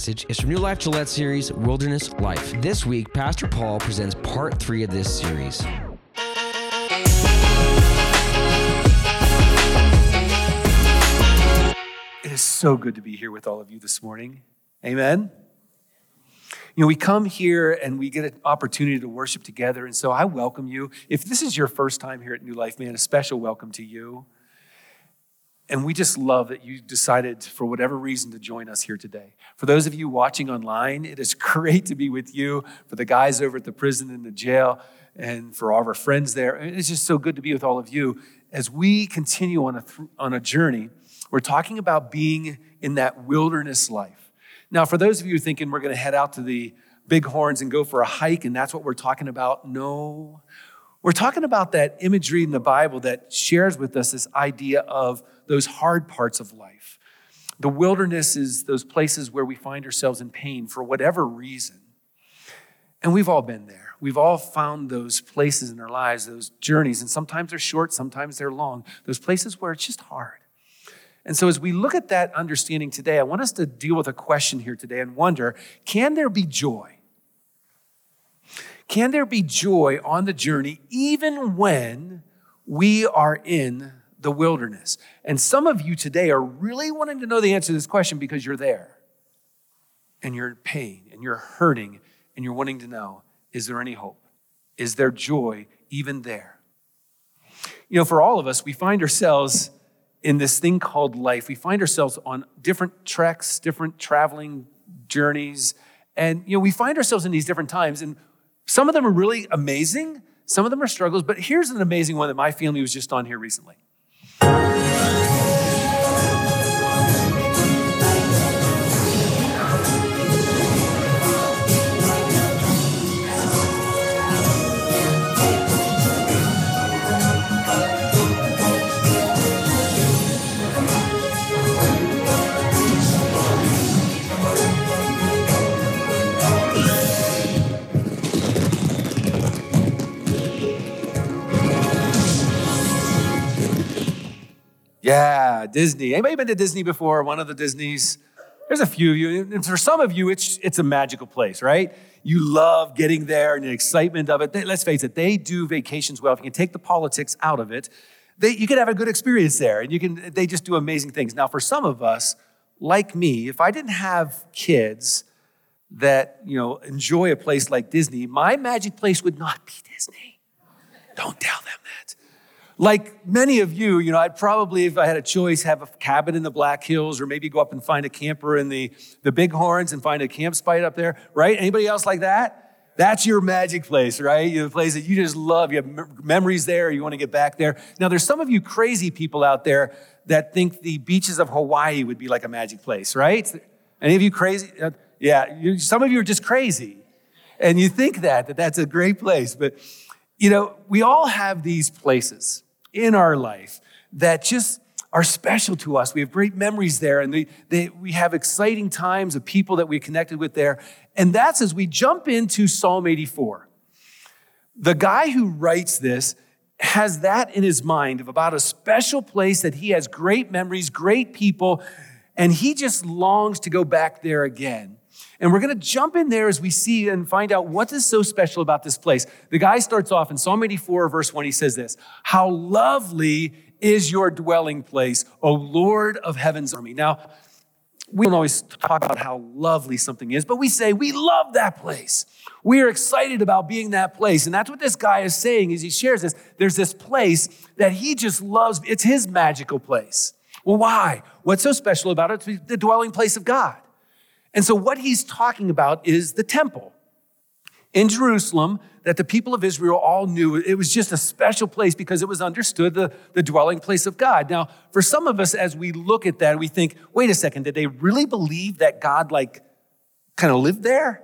message is from New Life Gillette series Wilderness Life. This week, Pastor Paul presents part three of this series. It is so good to be here with all of you this morning. Amen. You know, we come here and we get an opportunity to worship together. And so I welcome you. If this is your first time here at New Life, man, a special welcome to you. And we just love that you decided, for whatever reason, to join us here today. For those of you watching online, it is great to be with you. For the guys over at the prison and the jail, and for all of our friends there, it's just so good to be with all of you. As we continue on a, th- on a journey, we're talking about being in that wilderness life. Now, for those of you thinking we're going to head out to the Bighorns and go for a hike, and that's what we're talking about, no. We're talking about that imagery in the Bible that shares with us this idea of those hard parts of life. The wilderness is those places where we find ourselves in pain for whatever reason. And we've all been there. We've all found those places in our lives, those journeys, and sometimes they're short, sometimes they're long, those places where it's just hard. And so, as we look at that understanding today, I want us to deal with a question here today and wonder can there be joy? Can there be joy on the journey even when we are in the wilderness? And some of you today are really wanting to know the answer to this question because you're there and you're in pain and you're hurting and you're wanting to know is there any hope? Is there joy even there? You know, for all of us, we find ourselves in this thing called life. We find ourselves on different treks, different traveling journeys, and you know, we find ourselves in these different times. And some of them are really amazing, some of them are struggles, but here's an amazing one that my family was just on here recently. Yeah, Disney. Anybody been to Disney before? One of the Disneys? There's a few of you. And for some of you, it's, it's a magical place, right? You love getting there and the excitement of it. They, let's face it, they do vacations well. If you can take the politics out of it, they, you can have a good experience there and you can, they just do amazing things. Now, for some of us, like me, if I didn't have kids that, you know, enjoy a place like Disney, my magic place would not be Disney. Don't tell them that like many of you, you know, I'd probably, if I had a choice, have a cabin in the Black Hills or maybe go up and find a camper in the, the Bighorns and find a camp spite up there, right? Anybody else like that? That's your magic place, right? You the place that you just love. You have memories there. You want to get back there. Now, there's some of you crazy people out there that think the beaches of Hawaii would be like a magic place, right? Any of you crazy? Uh, yeah, you, some of you are just crazy. And you think that, that that's a great place. But, you know, we all have these places in our life that just are special to us. We have great memories there, and they, they, we have exciting times of people that we connected with there. And that's as we jump into Psalm 84. The guy who writes this has that in his mind of about a special place that he has great memories, great people, and he just longs to go back there again. And we're going to jump in there as we see and find out what is so special about this place. The guy starts off in Psalm 84, verse 1. He says this How lovely is your dwelling place, O Lord of heaven's army. Now, we don't always talk about how lovely something is, but we say we love that place. We are excited about being that place. And that's what this guy is saying as he shares this. There's this place that he just loves. It's his magical place. Well, why? What's so special about it? It's the dwelling place of God. And so, what he's talking about is the temple in Jerusalem that the people of Israel all knew. It was just a special place because it was understood the, the dwelling place of God. Now, for some of us, as we look at that, we think, wait a second, did they really believe that God, like, kind of lived there?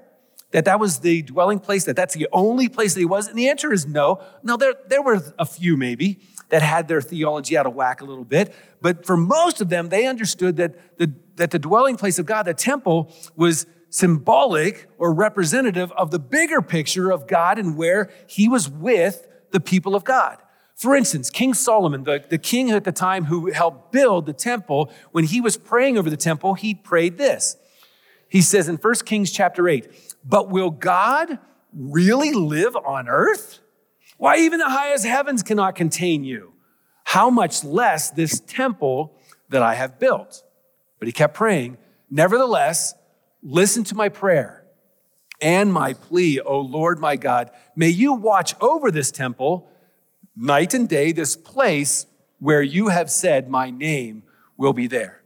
That that was the dwelling place, that that's the only place that he was? And the answer is no. Now, there, there were a few maybe that had their theology out of whack a little bit, but for most of them, they understood that the that the dwelling place of God, the temple, was symbolic or representative of the bigger picture of God and where he was with the people of God. For instance, King Solomon, the, the king at the time who helped build the temple, when he was praying over the temple, he prayed this. He says in 1 Kings chapter 8, but will God really live on earth? Why, even the highest heavens cannot contain you. How much less this temple that I have built? But he kept praying, Nevertheless, listen to my prayer and my plea, O Lord my God. May you watch over this temple night and day, this place where you have said, My name will be there.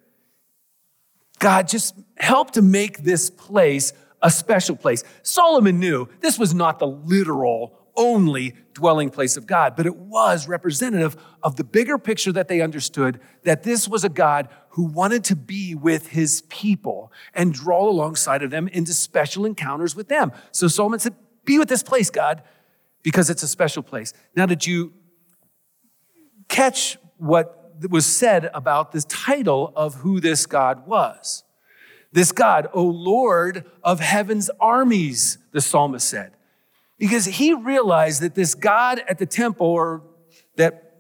God, just help to make this place a special place. Solomon knew this was not the literal only dwelling place of God, but it was representative of the bigger picture that they understood that this was a God who wanted to be with his people and draw alongside of them into special encounters with them. So Solomon said, Be with this place, God, because it's a special place. Now, did you catch what was said about the title of who this God was? This God, O Lord of heaven's armies, the psalmist said. Because he realized that this God at the temple, or that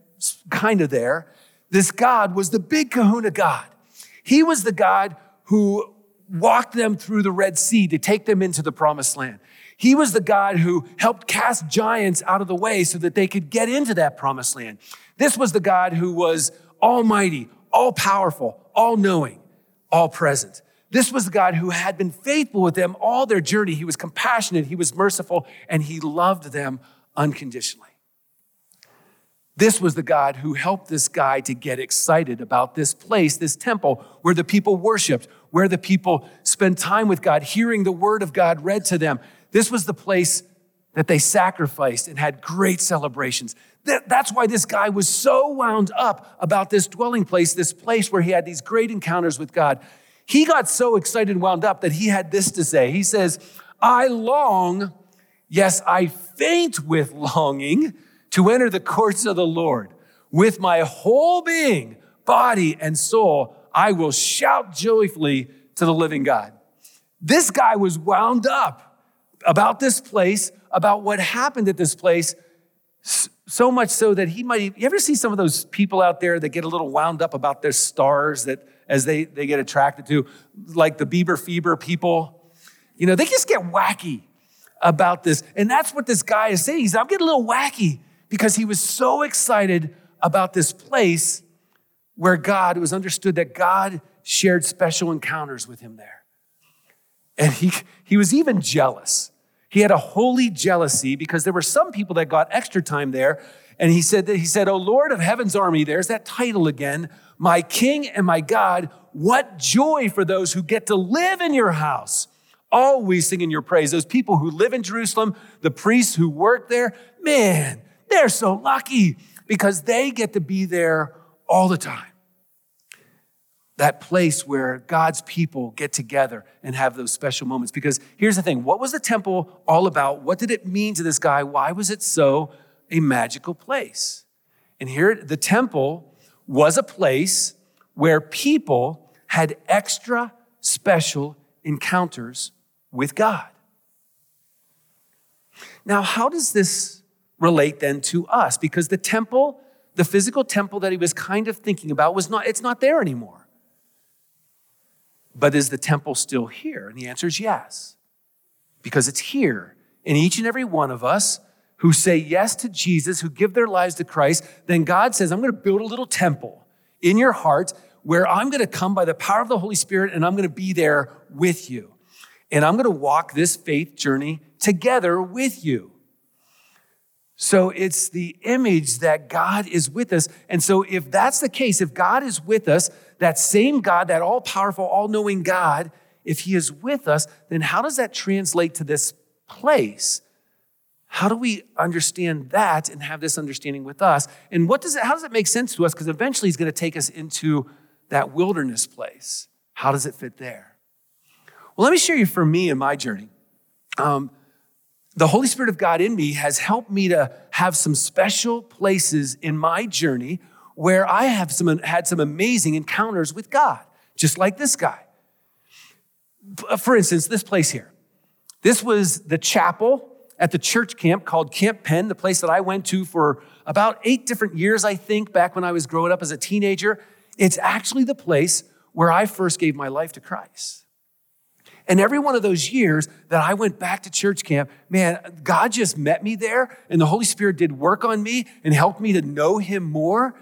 kind of there, this God was the big kahuna God. He was the God who walked them through the Red Sea to take them into the promised land. He was the God who helped cast giants out of the way so that they could get into that promised land. This was the God who was almighty, all powerful, all knowing, all present. This was the God who had been faithful with them all their journey. He was compassionate, he was merciful, and he loved them unconditionally. This was the God who helped this guy to get excited about this place, this temple where the people worshiped, where the people spent time with God, hearing the word of God read to them. This was the place that they sacrificed and had great celebrations. That's why this guy was so wound up about this dwelling place, this place where he had these great encounters with God. He got so excited and wound up that he had this to say. He says, I long, yes, I faint with longing to enter the courts of the Lord. With my whole being, body, and soul, I will shout joyfully to the living God. This guy was wound up about this place, about what happened at this place, so much so that he might. You ever see some of those people out there that get a little wound up about their stars that as they, they get attracted to, like the Bieber fever people. You know, they just get wacky about this. And that's what this guy is saying. He's, I'm getting a little wacky because he was so excited about this place where God, it was understood that God shared special encounters with him there. And he, he was even jealous. He had a holy jealousy because there were some people that got extra time there. And he said that he said, Oh Lord of heaven's army, there's that title again my King and my God, what joy for those who get to live in your house, always singing your praise. Those people who live in Jerusalem, the priests who work there, man, they're so lucky because they get to be there all the time. That place where God's people get together and have those special moments. Because here's the thing what was the temple all about? What did it mean to this guy? Why was it so a magical place? And here, the temple was a place where people had extra special encounters with God. Now, how does this relate then to us? Because the temple, the physical temple that he was kind of thinking about was not, it's not there anymore. But is the temple still here? And the answer is yes, because it's here in each and every one of us who say yes to Jesus, who give their lives to Christ, then God says, I'm going to build a little temple in your heart where I'm going to come by the power of the Holy Spirit and I'm going to be there with you. And I'm going to walk this faith journey together with you. So it's the image that God is with us. And so if that's the case, if God is with us, that same God, that all powerful, all knowing God, if he is with us, then how does that translate to this place? How do we understand that and have this understanding with us? And what does it, how does it make sense to us? Because eventually he's going to take us into that wilderness place. How does it fit there? Well, let me share you for me and my journey. Um, the Holy Spirit of God in me has helped me to have some special places in my journey where I have some, had some amazing encounters with God, just like this guy. For instance, this place here. This was the chapel at the church camp called Camp Penn, the place that I went to for about eight different years, I think, back when I was growing up as a teenager. It's actually the place where I first gave my life to Christ. And every one of those years that I went back to church camp, man, God just met me there and the Holy Spirit did work on me and helped me to know Him more.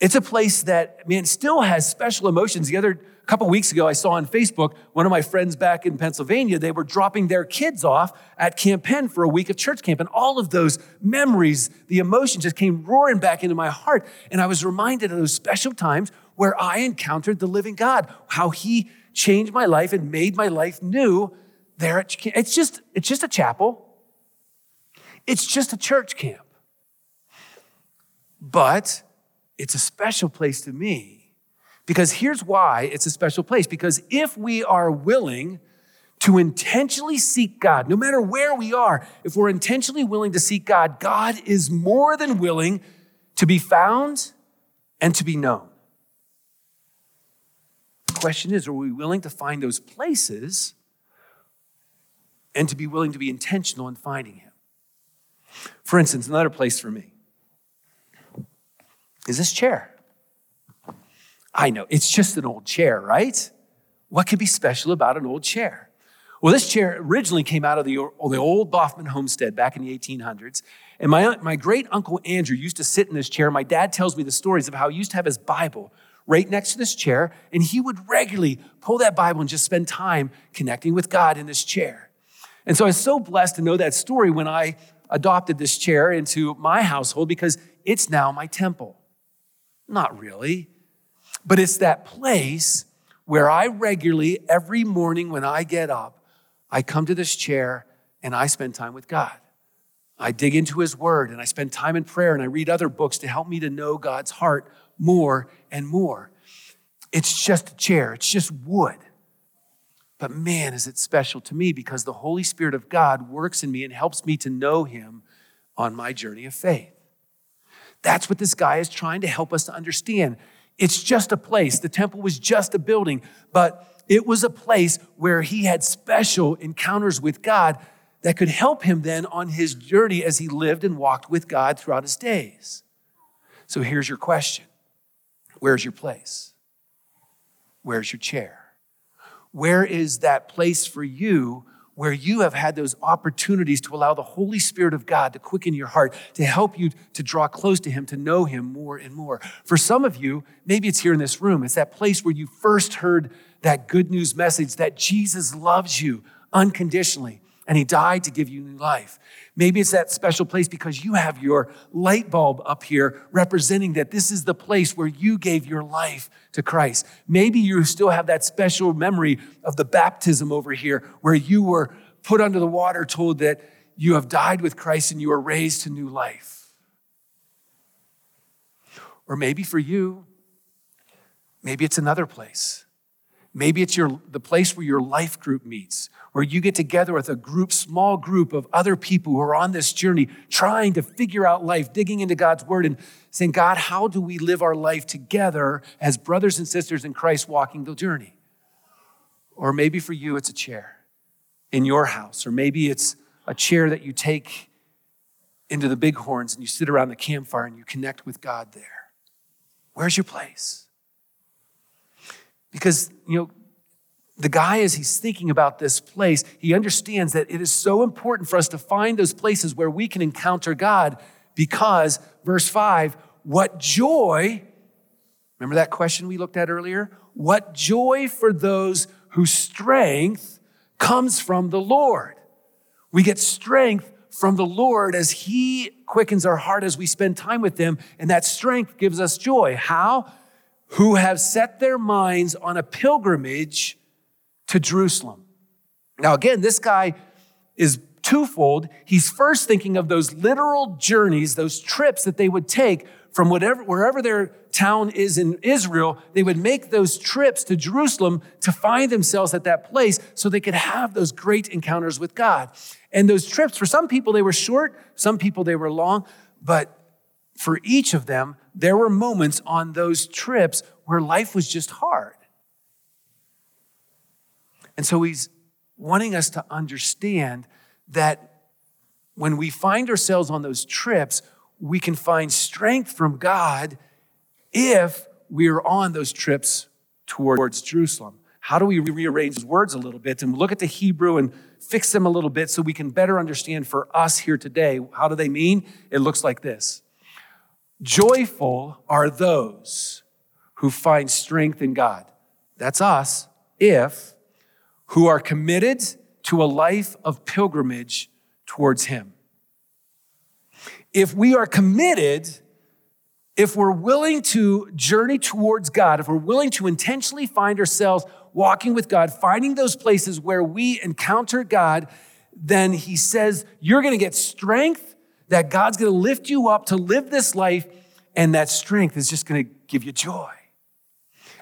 It's a place that, man, still has special emotions. The other a couple weeks ago, I saw on Facebook one of my friends back in Pennsylvania, they were dropping their kids off at Camp Penn for a week of church camp. And all of those memories, the emotions just came roaring back into my heart. And I was reminded of those special times where I encountered the living God, how He changed my life and made my life new there at camp. It's just, it's just a chapel. It's just a church camp. But it's a special place to me because here's why it's a special place. Because if we are willing to intentionally seek God, no matter where we are, if we're intentionally willing to seek God, God is more than willing to be found and to be known. The question is are we willing to find those places and to be willing to be intentional in finding Him? For instance, another place for me is this chair. I know, it's just an old chair, right? What could be special about an old chair? Well, this chair originally came out of the, the old Boffman homestead back in the 1800s. And my, my great uncle Andrew used to sit in this chair. My dad tells me the stories of how he used to have his Bible right next to this chair, and he would regularly pull that Bible and just spend time connecting with God in this chair. And so I was so blessed to know that story when I adopted this chair into my household because it's now my temple. Not really. But it's that place where I regularly, every morning when I get up, I come to this chair and I spend time with God. I dig into His Word and I spend time in prayer and I read other books to help me to know God's heart more and more. It's just a chair, it's just wood. But man, is it special to me because the Holy Spirit of God works in me and helps me to know Him on my journey of faith. That's what this guy is trying to help us to understand. It's just a place. The temple was just a building, but it was a place where he had special encounters with God that could help him then on his journey as he lived and walked with God throughout his days. So here's your question Where's your place? Where's your chair? Where is that place for you where you have had those opportunities to allow the Holy Spirit of God to quicken your heart, to help you to draw close to Him, to know Him more and more. For some of you, maybe it's here in this room, it's that place where you first heard that good news message that Jesus loves you unconditionally and he died to give you new life. Maybe it's that special place because you have your light bulb up here representing that this is the place where you gave your life to Christ. Maybe you still have that special memory of the baptism over here where you were put under the water, told that you have died with Christ and you are raised to new life. Or maybe for you, maybe it's another place. Maybe it's your, the place where your life group meets, where you get together with a group, small group of other people who are on this journey, trying to figure out life, digging into God's word and saying, God, how do we live our life together as brothers and sisters in Christ walking the journey? Or maybe for you, it's a chair in your house, or maybe it's a chair that you take into the bighorns and you sit around the campfire and you connect with God there. Where's your place? Because, you know, the guy, as he's thinking about this place, he understands that it is so important for us to find those places where we can encounter God because, verse 5, what joy, remember that question we looked at earlier? What joy for those whose strength comes from the Lord. We get strength from the Lord as He quickens our heart as we spend time with Him, and that strength gives us joy. How? Who have set their minds on a pilgrimage to Jerusalem. Now, again, this guy is twofold. He's first thinking of those literal journeys, those trips that they would take from whatever, wherever their town is in Israel, they would make those trips to Jerusalem to find themselves at that place so they could have those great encounters with God. And those trips, for some people, they were short, some people, they were long, but for each of them, there were moments on those trips where life was just hard. And so he's wanting us to understand that when we find ourselves on those trips, we can find strength from God if we are on those trips towards Jerusalem. how do we rearrange those words a little bit and look at the Hebrew and fix them a little bit so we can better understand for us here today? How do they mean? It looks like this Joyful are those who find strength in God. That's us, if who are committed to a life of pilgrimage towards Him. If we are committed, if we're willing to journey towards God, if we're willing to intentionally find ourselves walking with God, finding those places where we encounter God, then He says, You're going to get strength, that God's going to lift you up to live this life, and that strength is just going to give you joy.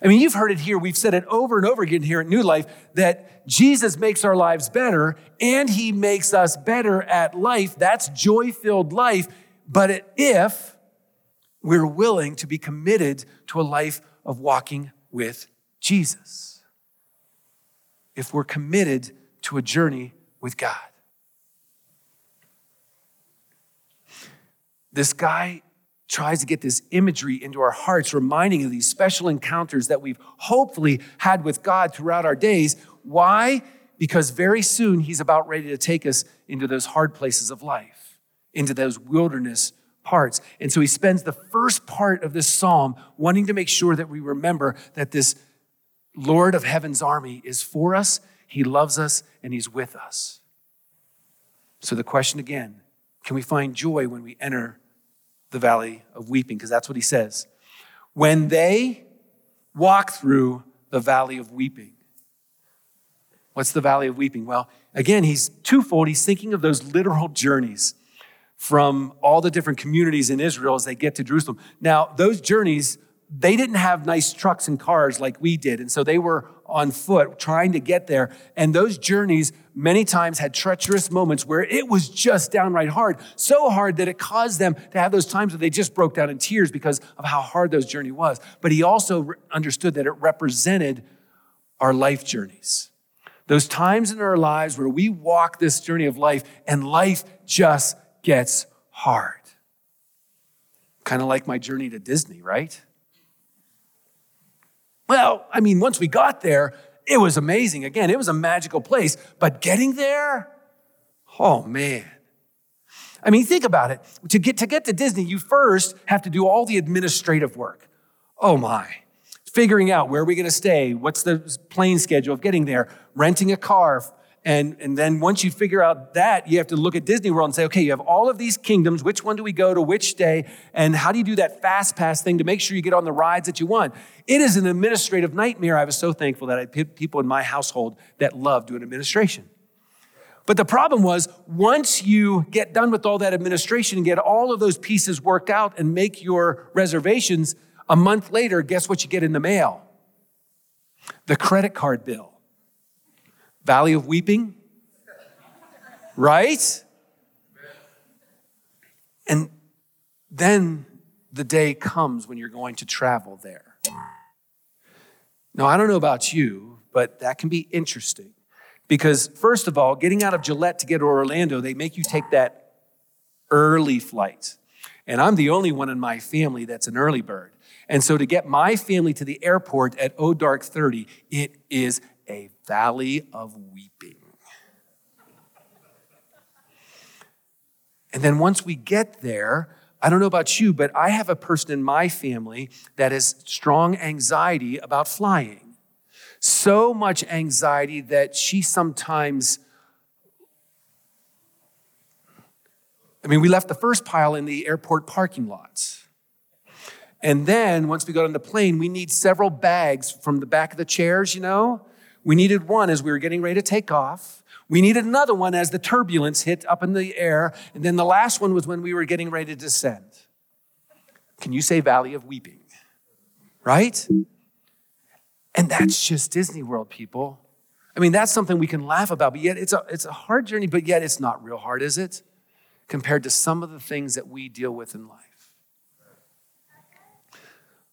I mean, you've heard it here. We've said it over and over again here at New Life that Jesus makes our lives better and he makes us better at life. That's joy filled life. But if we're willing to be committed to a life of walking with Jesus, if we're committed to a journey with God. This guy tries to get this imagery into our hearts, reminding of these special encounters that we've hopefully had with God throughout our days. Why? Because very soon he's about ready to take us into those hard places of life, into those wilderness parts. And so he spends the first part of this psalm wanting to make sure that we remember that this Lord of heaven's army is for us, he loves us, and he's with us. So the question again can we find joy when we enter the valley of weeping, because that's what he says. When they walk through the valley of weeping. What's the valley of weeping? Well, again, he's twofold. He's thinking of those literal journeys from all the different communities in Israel as they get to Jerusalem. Now, those journeys they didn't have nice trucks and cars like we did. And so they were on foot trying to get there. And those journeys many times had treacherous moments where it was just downright hard. So hard that it caused them to have those times where they just broke down in tears because of how hard those journey was. But he also understood that it represented our life journeys. Those times in our lives where we walk this journey of life and life just gets hard. Kind of like my journey to Disney, right? Well, I mean, once we got there, it was amazing. Again, it was a magical place, but getting there, oh man. I mean, think about it. To get to get to Disney, you first have to do all the administrative work. Oh my. Figuring out where are we going to stay, what's the plane schedule of getting there, renting a car, and, and then once you figure out that, you have to look at Disney World and say, okay, you have all of these kingdoms. Which one do we go to which day? And how do you do that fast pass thing to make sure you get on the rides that you want? It is an administrative nightmare. I was so thankful that I had people in my household that love doing administration. But the problem was, once you get done with all that administration and get all of those pieces worked out and make your reservations, a month later, guess what you get in the mail? The credit card bill. Valley of Weeping, right? And then the day comes when you're going to travel there. Now, I don't know about you, but that can be interesting because, first of all, getting out of Gillette to get to Orlando, they make you take that early flight. And I'm the only one in my family that's an early bird. And so to get my family to the airport at O Dark 30, it is a valley of weeping. And then once we get there, I don't know about you, but I have a person in my family that has strong anxiety about flying. So much anxiety that she sometimes, I mean, we left the first pile in the airport parking lots. And then once we got on the plane, we need several bags from the back of the chairs, you know? We needed one as we were getting ready to take off. We needed another one as the turbulence hit up in the air. And then the last one was when we were getting ready to descend. Can you say Valley of Weeping? Right? And that's just Disney World, people. I mean, that's something we can laugh about, but yet it's a, it's a hard journey, but yet it's not real hard, is it? Compared to some of the things that we deal with in life.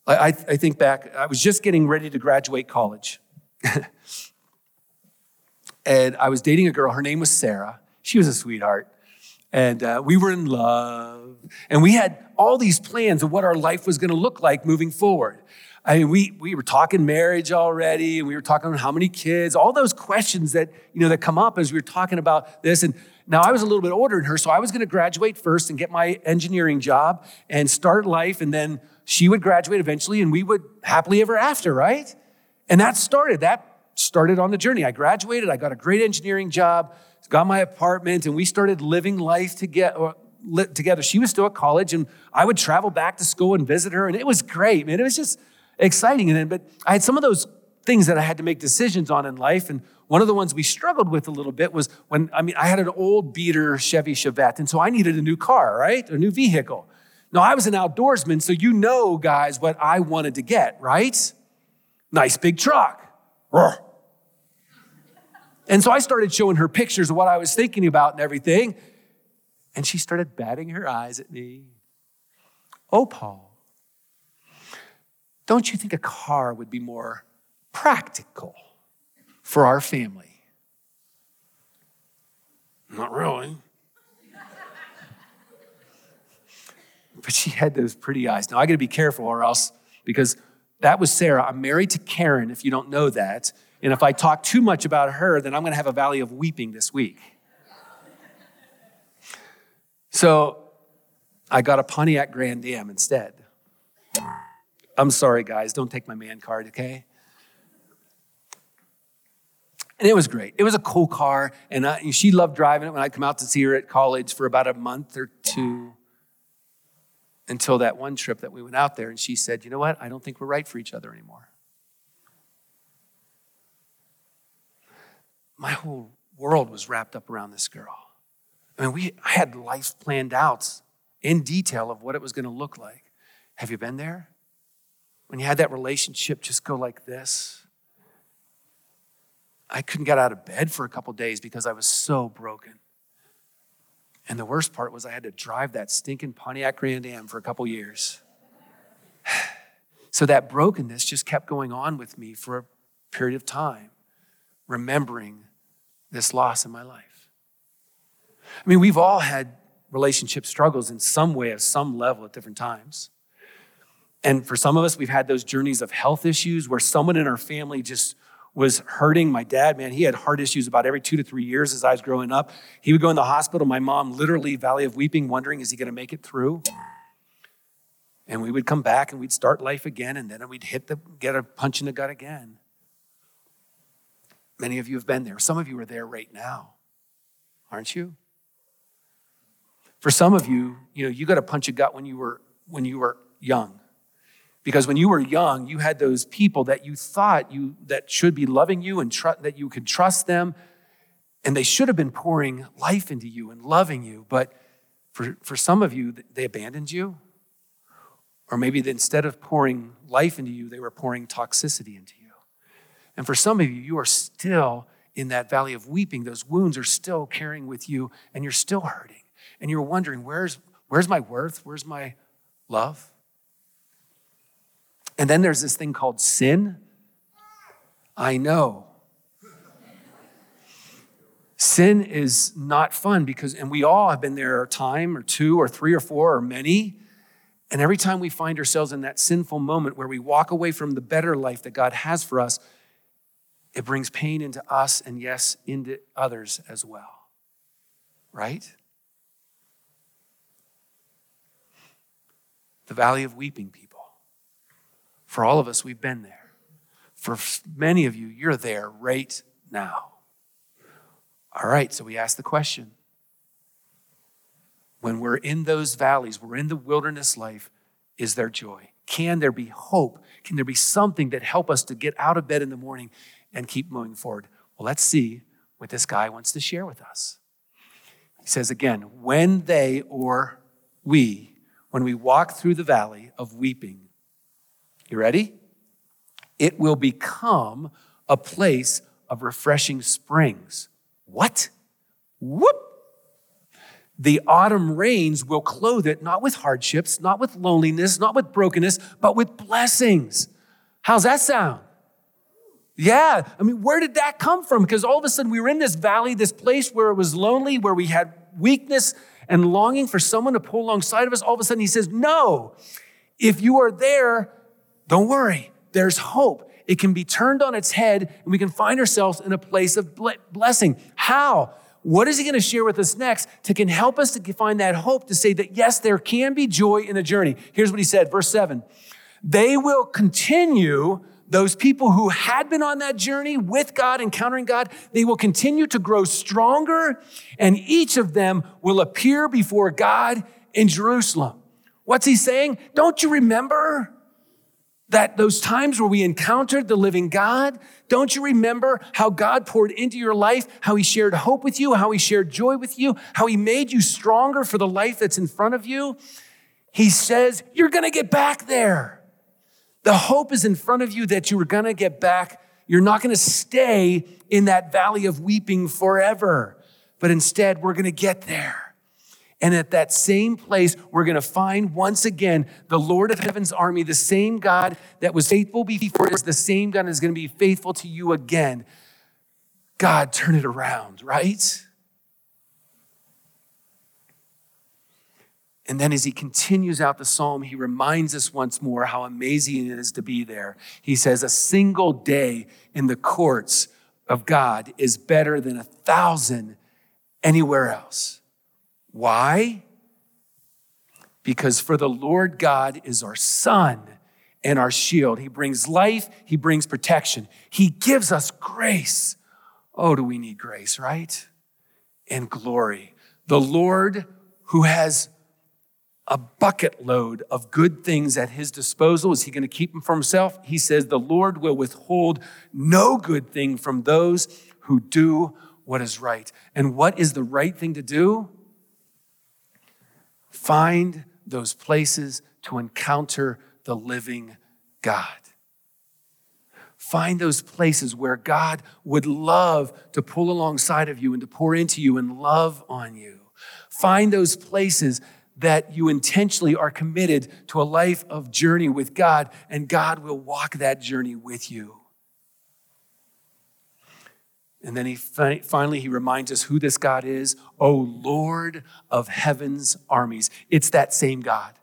I, I think back, I was just getting ready to graduate college. and I was dating a girl. Her name was Sarah. She was a sweetheart. And uh, we were in love. And we had all these plans of what our life was going to look like moving forward. I mean, we, we were talking marriage already, and we were talking about how many kids, all those questions that, you know, that come up as we were talking about this. And now I was a little bit older than her, so I was going to graduate first and get my engineering job and start life, and then she would graduate eventually, and we would happily ever after, right? And that started, that started on the journey. I graduated, I got a great engineering job, got my apartment, and we started living life together together. She was still at college, and I would travel back to school and visit her, and it was great, man. It was just exciting. And then, but I had some of those things that I had to make decisions on in life, and one of the ones we struggled with a little bit was when I mean I had an old beater Chevy Chevette, and so I needed a new car, right, a new vehicle. Now I was an outdoorsman, so you know, guys, what I wanted to get, right? Nice big truck. And so I started showing her pictures of what I was thinking about and everything. And she started batting her eyes at me. Oh, Paul, don't you think a car would be more practical for our family? Not really. but she had those pretty eyes. Now I gotta be careful or else, because that was Sarah. I'm married to Karen, if you don't know that. And if I talk too much about her, then I'm gonna have a valley of weeping this week. So I got a Pontiac Grand Am instead. I'm sorry, guys, don't take my man card, okay? And it was great. It was a cool car, and I, she loved driving it when I'd come out to see her at college for about a month or two until that one trip that we went out there, and she said, You know what? I don't think we're right for each other anymore. My whole world was wrapped up around this girl. I mean, we I had life planned out in detail of what it was going to look like. Have you been there? When you had that relationship just go like this? I couldn't get out of bed for a couple days because I was so broken. And the worst part was I had to drive that stinking Pontiac Grand Am for a couple years. So that brokenness just kept going on with me for a period of time, remembering this loss in my life. I mean, we've all had relationship struggles in some way, at some level, at different times. And for some of us, we've had those journeys of health issues where someone in our family just was hurting. My dad, man, he had heart issues about every two to three years as I was growing up. He would go in the hospital. My mom, literally, Valley of Weeping, wondering, is he going to make it through? And we would come back and we'd start life again, and then we'd hit the, get a punch in the gut again. Many of you have been there. Some of you are there right now, aren't you? For some of you, you know, you got to punch a gut when you were when you were young. Because when you were young, you had those people that you thought you that should be loving you and tr- that you could trust them and they should have been pouring life into you and loving you, but for, for some of you, they abandoned you. Or maybe instead of pouring life into you, they were pouring toxicity into you. And for some of you, you are still in that valley of weeping. Those wounds are still carrying with you, and you're still hurting and you're wondering, where's, where's my worth? Where's my love? And then there's this thing called sin. I know. Sin is not fun because, and we all have been there a time or two or three or four or many. And every time we find ourselves in that sinful moment where we walk away from the better life that God has for us, it brings pain into us and, yes, into others as well. Right? the valley of weeping people. For all of us, we've been there. For many of you, you're there right now. All right, so we ask the question when we're in those valleys, we're in the wilderness life, is there joy? Can there be hope? Can there be something that help us to get out of bed in the morning and keep moving forward? Well, let's see what this guy wants to share with us. He says again, when they or we when we walk through the valley of weeping. You ready? It will become a place of refreshing springs. What? Whoop! The autumn rains will clothe it not with hardships, not with loneliness, not with brokenness, but with blessings. How's that sound? Yeah, I mean, where did that come from? Because all of a sudden we were in this valley, this place where it was lonely, where we had weakness and longing for someone to pull alongside of us, all of a sudden he says, No, if you are there, don't worry, there's hope. It can be turned on its head and we can find ourselves in a place of blessing. How? What is he going to share with us next to can help us to find that hope to say that yes, there can be joy in the journey. Here's what he said, verse seven. They will continue those people who had been on that journey with God, encountering God, they will continue to grow stronger, and each of them will appear before God in Jerusalem. What's he saying? Don't you remember that those times where we encountered the living God? Don't you remember how God poured into your life, how he shared hope with you, how he shared joy with you, how he made you stronger for the life that's in front of you? He says, You're gonna get back there. The hope is in front of you that you are going to get back. You're not going to stay in that valley of weeping forever, but instead, we're going to get there. And at that same place, we're going to find once again the Lord of heaven's army, the same God that was faithful before is the same God is going to be faithful to you again. God, turn it around, right? And then as he continues out the psalm, he reminds us once more how amazing it is to be there. He says, A single day in the courts of God is better than a thousand anywhere else. Why? Because for the Lord God is our sun and our shield. He brings life, He brings protection, He gives us grace. Oh, do we need grace, right? And glory. The Lord who has a bucket load of good things at his disposal. Is he going to keep them for himself? He says, The Lord will withhold no good thing from those who do what is right. And what is the right thing to do? Find those places to encounter the living God. Find those places where God would love to pull alongside of you and to pour into you and love on you. Find those places that you intentionally are committed to a life of journey with God, and God will walk that journey with you. And then he finally he reminds us who this God is, O Lord of heaven's armies. It's that same God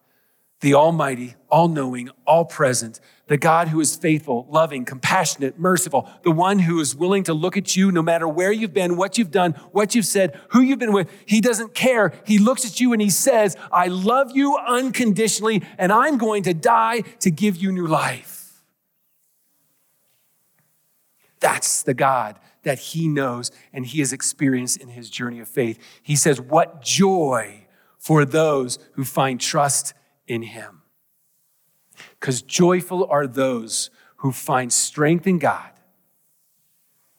the Almighty, all knowing, all present, the God who is faithful, loving, compassionate, merciful, the one who is willing to look at you no matter where you've been, what you've done, what you've said, who you've been with. He doesn't care. He looks at you and he says, I love you unconditionally, and I'm going to die to give you new life. That's the God that he knows and he has experienced in his journey of faith. He says, What joy for those who find trust in him. Because joyful are those who find strength in God.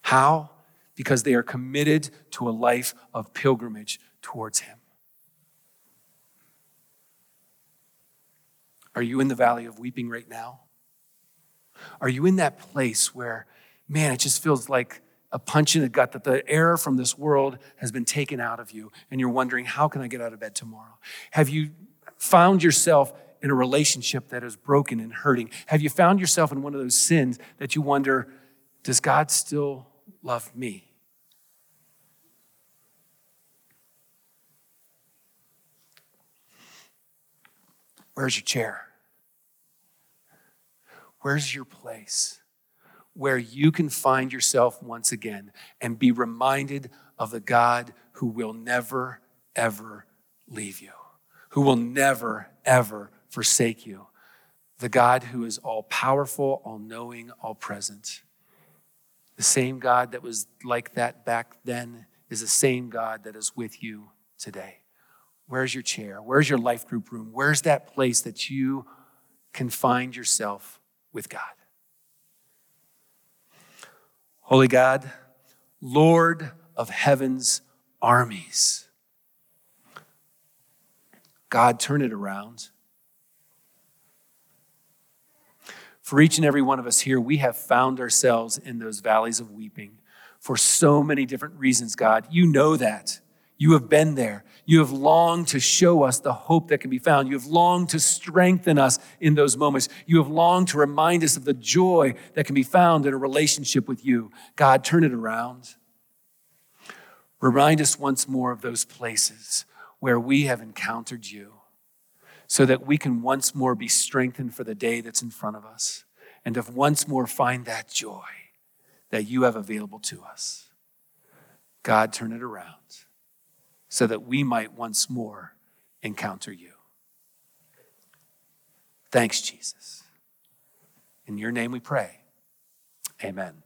How? Because they are committed to a life of pilgrimage towards him. Are you in the valley of weeping right now? Are you in that place where, man, it just feels like a punch in the gut that the air from this world has been taken out of you and you're wondering, how can I get out of bed tomorrow? Have you found yourself in a relationship that is broken and hurting? Have you found yourself in one of those sins that you wonder, does God still love me? Where's your chair? Where's your place where you can find yourself once again and be reminded of the God who will never, ever leave you? Who will never, ever forsake you. The God who is all powerful, all knowing, all present. The same God that was like that back then is the same God that is with you today. Where's your chair? Where's your life group room? Where's that place that you can find yourself with God? Holy God, Lord of heaven's armies. God, turn it around. For each and every one of us here, we have found ourselves in those valleys of weeping for so many different reasons, God. You know that. You have been there. You have longed to show us the hope that can be found. You have longed to strengthen us in those moments. You have longed to remind us of the joy that can be found in a relationship with you. God, turn it around. Remind us once more of those places where we have encountered you. so that we can once more be strengthened for the day that's in front of us and to once more find that joy that you have available to us. God, turn it around so that we might once more encounter you. Thanks, Jesus. In your name we pray. Amen.